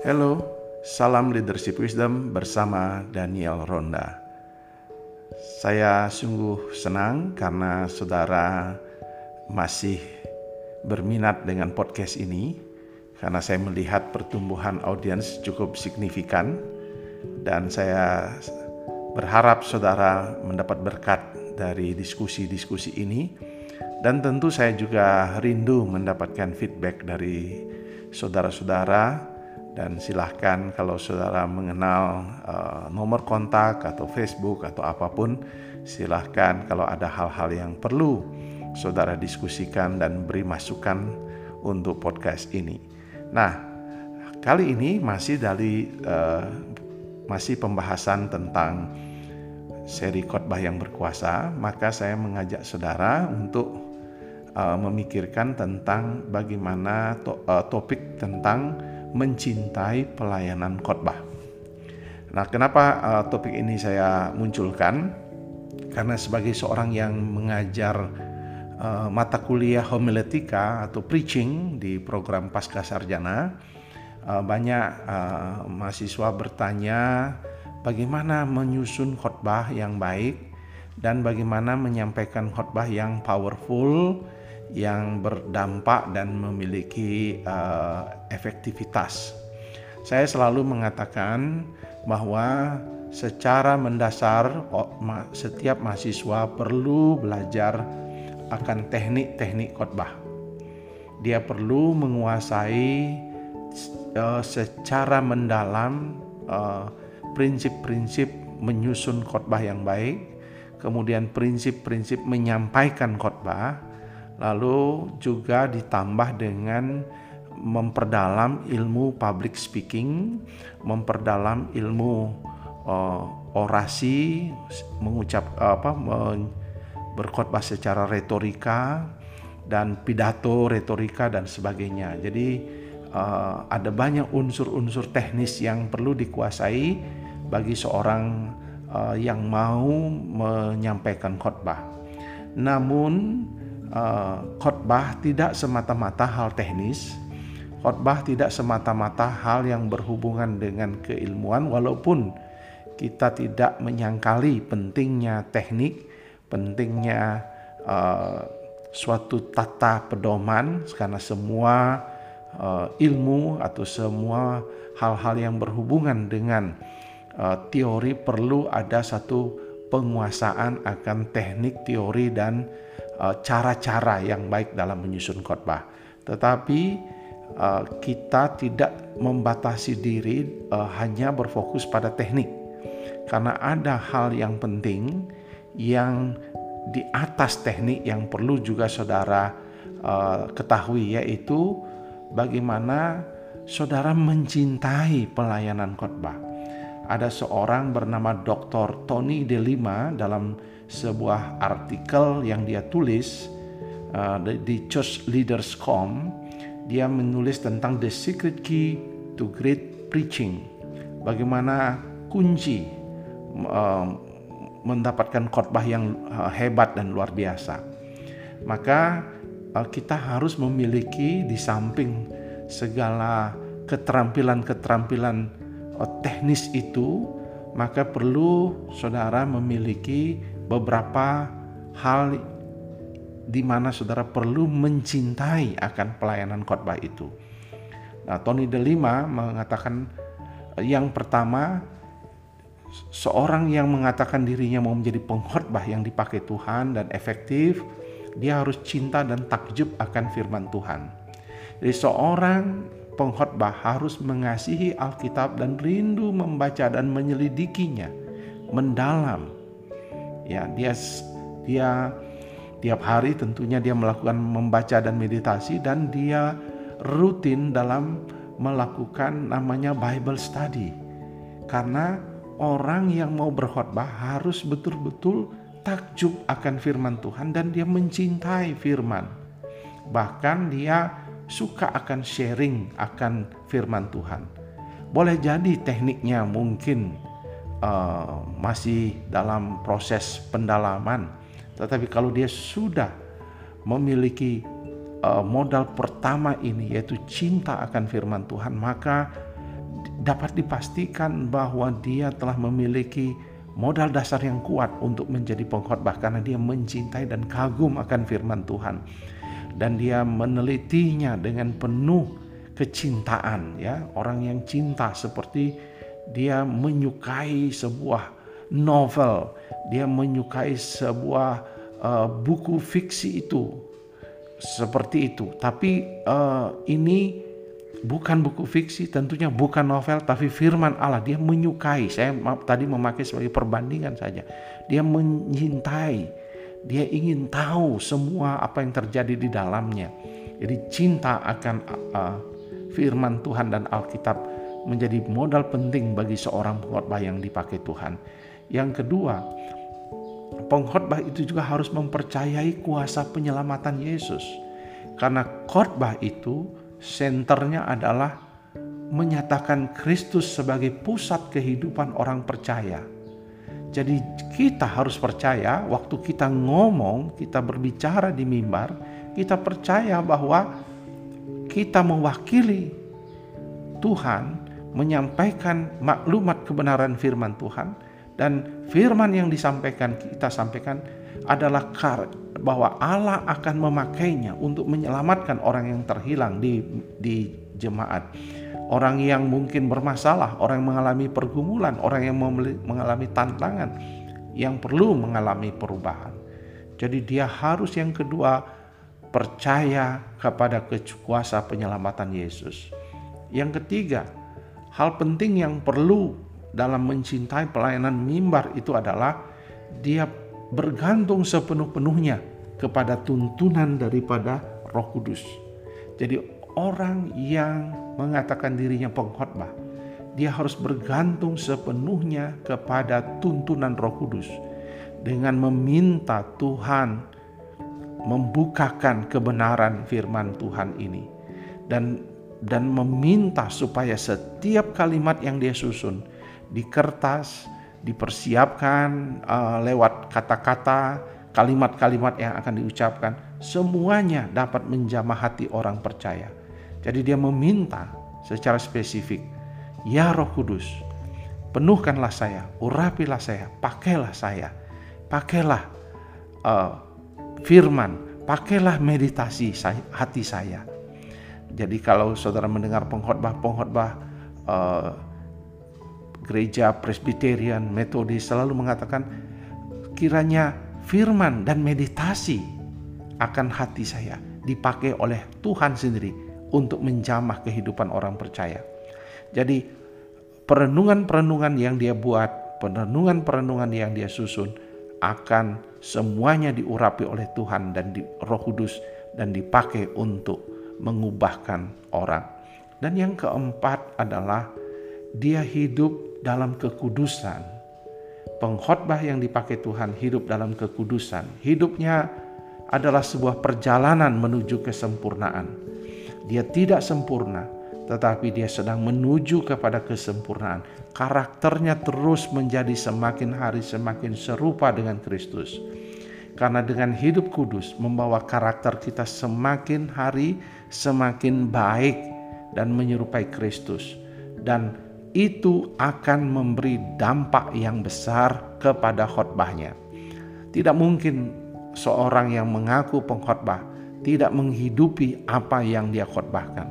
Halo, salam leadership wisdom bersama Daniel Ronda. Saya sungguh senang karena saudara masih berminat dengan podcast ini karena saya melihat pertumbuhan audiens cukup signifikan dan saya berharap saudara mendapat berkat dari diskusi-diskusi ini dan tentu saya juga rindu mendapatkan feedback dari saudara-saudara dan silahkan kalau saudara mengenal uh, nomor kontak atau Facebook atau apa pun silahkan kalau ada hal-hal yang perlu saudara diskusikan dan beri masukan untuk podcast ini. Nah kali ini masih dari uh, masih pembahasan tentang seri khotbah yang berkuasa maka saya mengajak saudara untuk uh, memikirkan tentang bagaimana to, uh, topik tentang mencintai pelayanan khotbah. Nah, kenapa uh, topik ini saya munculkan? Karena sebagai seorang yang mengajar uh, mata kuliah homiletika atau preaching di program pasca sarjana, uh, banyak uh, mahasiswa bertanya bagaimana menyusun khotbah yang baik dan bagaimana menyampaikan khotbah yang powerful yang berdampak dan memiliki uh, efektivitas. Saya selalu mengatakan bahwa secara mendasar setiap mahasiswa perlu belajar akan teknik-teknik khotbah. Dia perlu menguasai uh, secara mendalam uh, prinsip-prinsip menyusun khotbah yang baik, kemudian prinsip-prinsip menyampaikan khotbah, lalu juga ditambah dengan memperdalam ilmu public speaking, memperdalam ilmu uh, orasi, mengucap apa berkhotbah secara retorika dan pidato retorika dan sebagainya. Jadi uh, ada banyak unsur-unsur teknis yang perlu dikuasai bagi seorang uh, yang mau menyampaikan khotbah. Namun uh, khotbah tidak semata-mata hal teknis. Khotbah tidak semata-mata hal yang berhubungan dengan keilmuan walaupun kita tidak menyangkali pentingnya teknik, pentingnya uh, suatu tata pedoman karena semua uh, ilmu atau semua hal-hal yang berhubungan dengan uh, teori perlu ada satu penguasaan akan teknik, teori dan Eh, cara-cara yang baik dalam menyusun khotbah. Tetapi uh, kita tidak membatasi diri uh, hanya berfokus pada teknik. Karena ada hal yang penting yang di atas teknik yang perlu juga saudara ketahui yaitu bagaimana saudara mencintai pelayanan khotbah. Ada seorang bernama Dr. Tony Delima dalam sebuah artikel yang dia tulis uh, di churchleaders.com dia menulis tentang the secret key to great preaching bagaimana kunci uh, mendapatkan khotbah yang uh, hebat dan luar biasa maka uh, kita harus memiliki di samping segala keterampilan-keterampilan teknis itu maka perlu saudara memiliki beberapa hal di mana saudara perlu mencintai akan pelayanan khotbah itu. Nah, Tony Delima mengatakan yang pertama seorang yang mengatakan dirinya mau menjadi pengkhotbah yang dipakai Tuhan dan efektif, dia harus cinta dan takjub akan firman Tuhan. Jadi seorang pengkhotbah harus mengasihi Alkitab dan rindu membaca dan menyelidikinya mendalam. Ya dia dia tiap hari tentunya dia melakukan membaca dan meditasi dan dia rutin dalam melakukan namanya Bible study. Karena orang yang mau berkhotbah harus betul-betul takjub akan firman Tuhan dan dia mencintai firman. Bahkan dia suka akan sharing akan firman Tuhan. Boleh jadi tekniknya mungkin uh, masih dalam proses pendalaman. Tetapi kalau dia sudah memiliki uh, modal pertama ini yaitu cinta akan firman Tuhan, maka dapat dipastikan bahwa dia telah memiliki modal dasar yang kuat untuk menjadi pengkhotbah. Karena dia mencintai dan kagum akan firman Tuhan dan dia menelitinya dengan penuh kecintaan ya orang yang cinta seperti dia menyukai sebuah novel dia menyukai sebuah uh, buku fiksi itu seperti itu tapi uh, ini bukan buku fiksi, tentunya bukan novel, tapi firman Allah. Dia menyukai. Saya tadi memakai sebagai perbandingan saja. Dia menyintai, dia ingin tahu semua apa yang terjadi di dalamnya. Jadi cinta akan uh, firman Tuhan dan Alkitab menjadi modal penting bagi seorang pengkhotbah yang dipakai Tuhan. Yang kedua, pengkhotbah itu juga harus mempercayai kuasa penyelamatan Yesus. Karena khotbah itu senternya adalah menyatakan Kristus sebagai pusat kehidupan orang percaya. Jadi kita harus percaya waktu kita ngomong, kita berbicara di mimbar, kita percaya bahwa kita mewakili Tuhan menyampaikan maklumat kebenaran firman Tuhan dan firman yang disampaikan kita sampaikan adalah bahwa Allah akan memakainya untuk menyelamatkan orang yang terhilang di di jemaat. Orang yang mungkin bermasalah, orang yang mengalami pergumulan, orang yang mengalami tantangan yang perlu mengalami perubahan. Jadi dia harus yang kedua percaya kepada kuasa penyelamatan Yesus. Yang ketiga, hal penting yang perlu dalam mencintai pelayanan mimbar itu adalah dia bergantung sepenuh-penuhnya kepada tuntunan daripada Roh Kudus. Jadi orang yang mengatakan dirinya pengkhotbah, dia harus bergantung sepenuhnya kepada tuntunan Roh Kudus dengan meminta Tuhan membukakan kebenaran firman Tuhan ini dan dan meminta supaya setiap kalimat yang dia susun di kertas dipersiapkan uh, lewat kata-kata, kalimat-kalimat yang akan diucapkan, semuanya dapat menjamah hati orang percaya. Jadi dia meminta secara spesifik, "Ya Roh Kudus, penuhkanlah saya, urapilah saya, pakailah saya, pakailah uh, firman, pakailah meditasi saya, hati saya." Jadi kalau saudara mendengar pengkhotbah-pengkhotbah uh, gereja Presbyterian, Metodis selalu mengatakan kiranya firman dan meditasi akan hati saya dipakai oleh Tuhan sendiri untuk menjamah kehidupan orang percaya. Jadi perenungan-perenungan yang dia buat, perenungan-perenungan yang dia susun akan semuanya diurapi oleh Tuhan dan di Roh Kudus dan dipakai untuk mengubahkan orang. Dan yang keempat adalah dia hidup dalam kekudusan. Pengkhotbah yang dipakai Tuhan hidup dalam kekudusan. Hidupnya adalah sebuah perjalanan menuju kesempurnaan. Dia tidak sempurna, tetapi dia sedang menuju kepada kesempurnaan. Karakternya terus menjadi semakin hari semakin serupa dengan Kristus. Karena dengan hidup kudus membawa karakter kita semakin hari semakin baik dan menyerupai Kristus. Dan itu akan memberi dampak yang besar kepada khotbahnya. Tidak mungkin seorang yang mengaku pengkhotbah tidak menghidupi apa yang dia khotbahkan.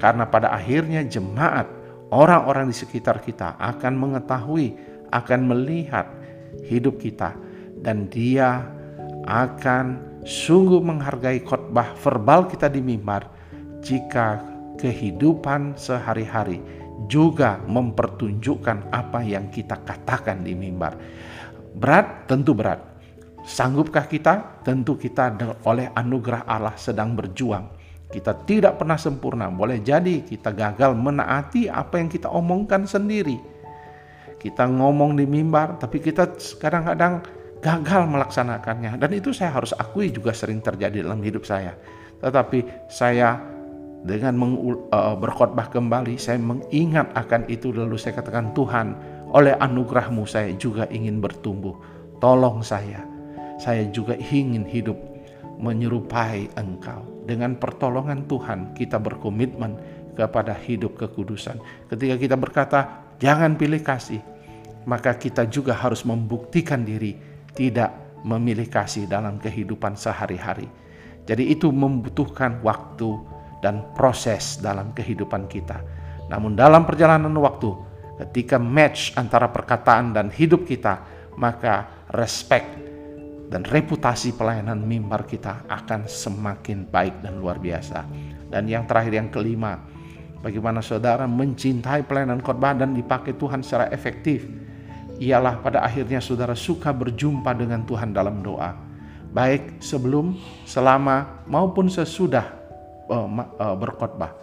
Karena pada akhirnya jemaat, orang-orang di sekitar kita akan mengetahui, akan melihat hidup kita dan dia akan sungguh menghargai khotbah verbal kita di mimbar jika kehidupan sehari-hari juga mempertunjukkan apa yang kita katakan di mimbar. Berat, tentu berat. Sanggupkah kita? Tentu kita oleh anugerah Allah sedang berjuang. Kita tidak pernah sempurna. Boleh jadi kita gagal menaati apa yang kita omongkan sendiri. Kita ngomong di mimbar, tapi kita kadang-kadang gagal melaksanakannya. Dan itu saya harus akui juga sering terjadi dalam hidup saya. Tetapi saya dengan uh, berkhotbah kembali saya mengingat akan itu lalu saya katakan Tuhan oleh anugerahmu saya juga ingin bertumbuh tolong saya saya juga ingin hidup menyerupai engkau dengan pertolongan Tuhan kita berkomitmen kepada hidup kekudusan. Ketika kita berkata, jangan pilih kasih, maka kita juga harus membuktikan diri tidak memilih kasih dalam kehidupan sehari-hari. Jadi itu membutuhkan waktu dan proses dalam kehidupan kita. Namun dalam perjalanan waktu, ketika match antara perkataan dan hidup kita, maka respect dan reputasi pelayanan mimbar kita akan semakin baik dan luar biasa. Dan yang terakhir yang kelima, bagaimana saudara mencintai pelayanan khotbah dan dipakai Tuhan secara efektif. Ialah pada akhirnya saudara suka berjumpa dengan Tuhan dalam doa. Baik sebelum, selama maupun sesudah uh, uh, berkhotbah.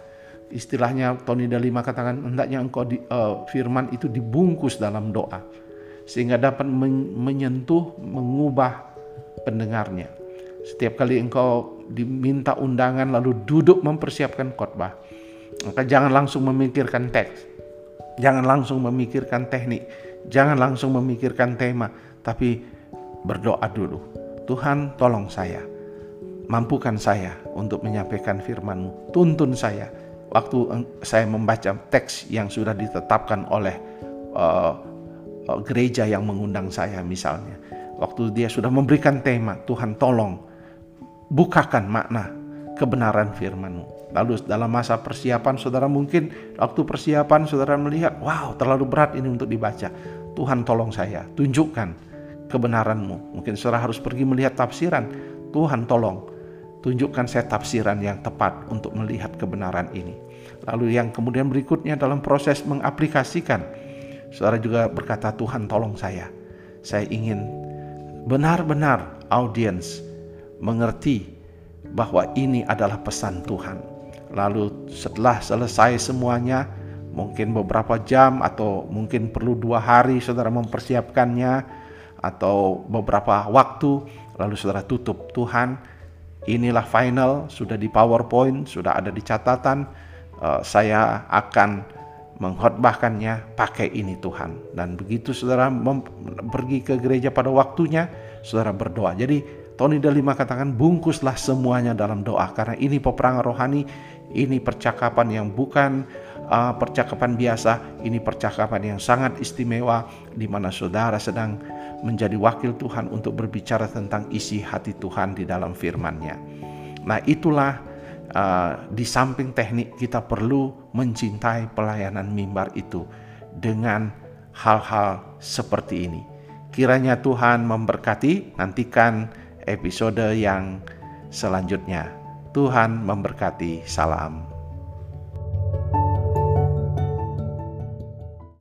Istilahnya Tony Dalima katakan hendaknya engkau di, uh, firman itu dibungkus dalam doa sehingga dapat men menyentuh, mengubah pendengarnya. Setiap kali engkau diminta undangan lalu duduk mempersiapkan khotbah, maka jangan langsung memikirkan teks, jangan langsung memikirkan teknik, jangan langsung memikirkan tema, tapi berdoa dulu. Tuhan tolong saya mampukan saya untuk menyampaikan firman-Mu. Tuntun saya waktu saya membaca teks yang sudah ditetapkan oleh uh, gereja yang mengundang saya misalnya. Waktu dia sudah memberikan tema, Tuhan tolong bukakan makna kebenaran firman-Mu. Lalu dalam masa persiapan saudara mungkin waktu persiapan saudara melihat, wow terlalu berat ini untuk dibaca. Tuhan tolong saya, tunjukkan kebenaran-Mu. Mungkin saudara harus pergi melihat tafsiran. Tuhan tolong tunjukkan saya tafsiran yang tepat untuk melihat kebenaran ini. Lalu yang kemudian berikutnya dalam proses mengaplikasikan, saudara juga berkata, Tuhan tolong saya. Saya ingin benar-benar audiens mengerti bahwa ini adalah pesan Tuhan. Lalu setelah selesai semuanya, mungkin beberapa jam atau mungkin perlu dua hari saudara mempersiapkannya atau beberapa waktu, lalu saudara tutup. Tuhan, inilah final, sudah di PowerPoint, sudah ada di catatan. Uh, saya akan mengkhotbahkannya pakai ini Tuhan. Dan begitu saudara pergi ke gereja pada waktunya, saudara berdoa. Jadi Tony Delima katakan bungkuslah semuanya dalam doa karena ini peperangan rohani, ini percakapan yang bukan uh, percakapan biasa, ini percakapan yang sangat istimewa di mana saudara sedang menjadi wakil Tuhan untuk berbicara tentang isi hati Tuhan di dalam firman-Nya. Nah, itulah uh, di samping teknik kita perlu mencintai pelayanan mimbar itu dengan hal-hal seperti ini. Kiranya Tuhan memberkati, nantikan episode yang selanjutnya. Tuhan memberkati. Salam.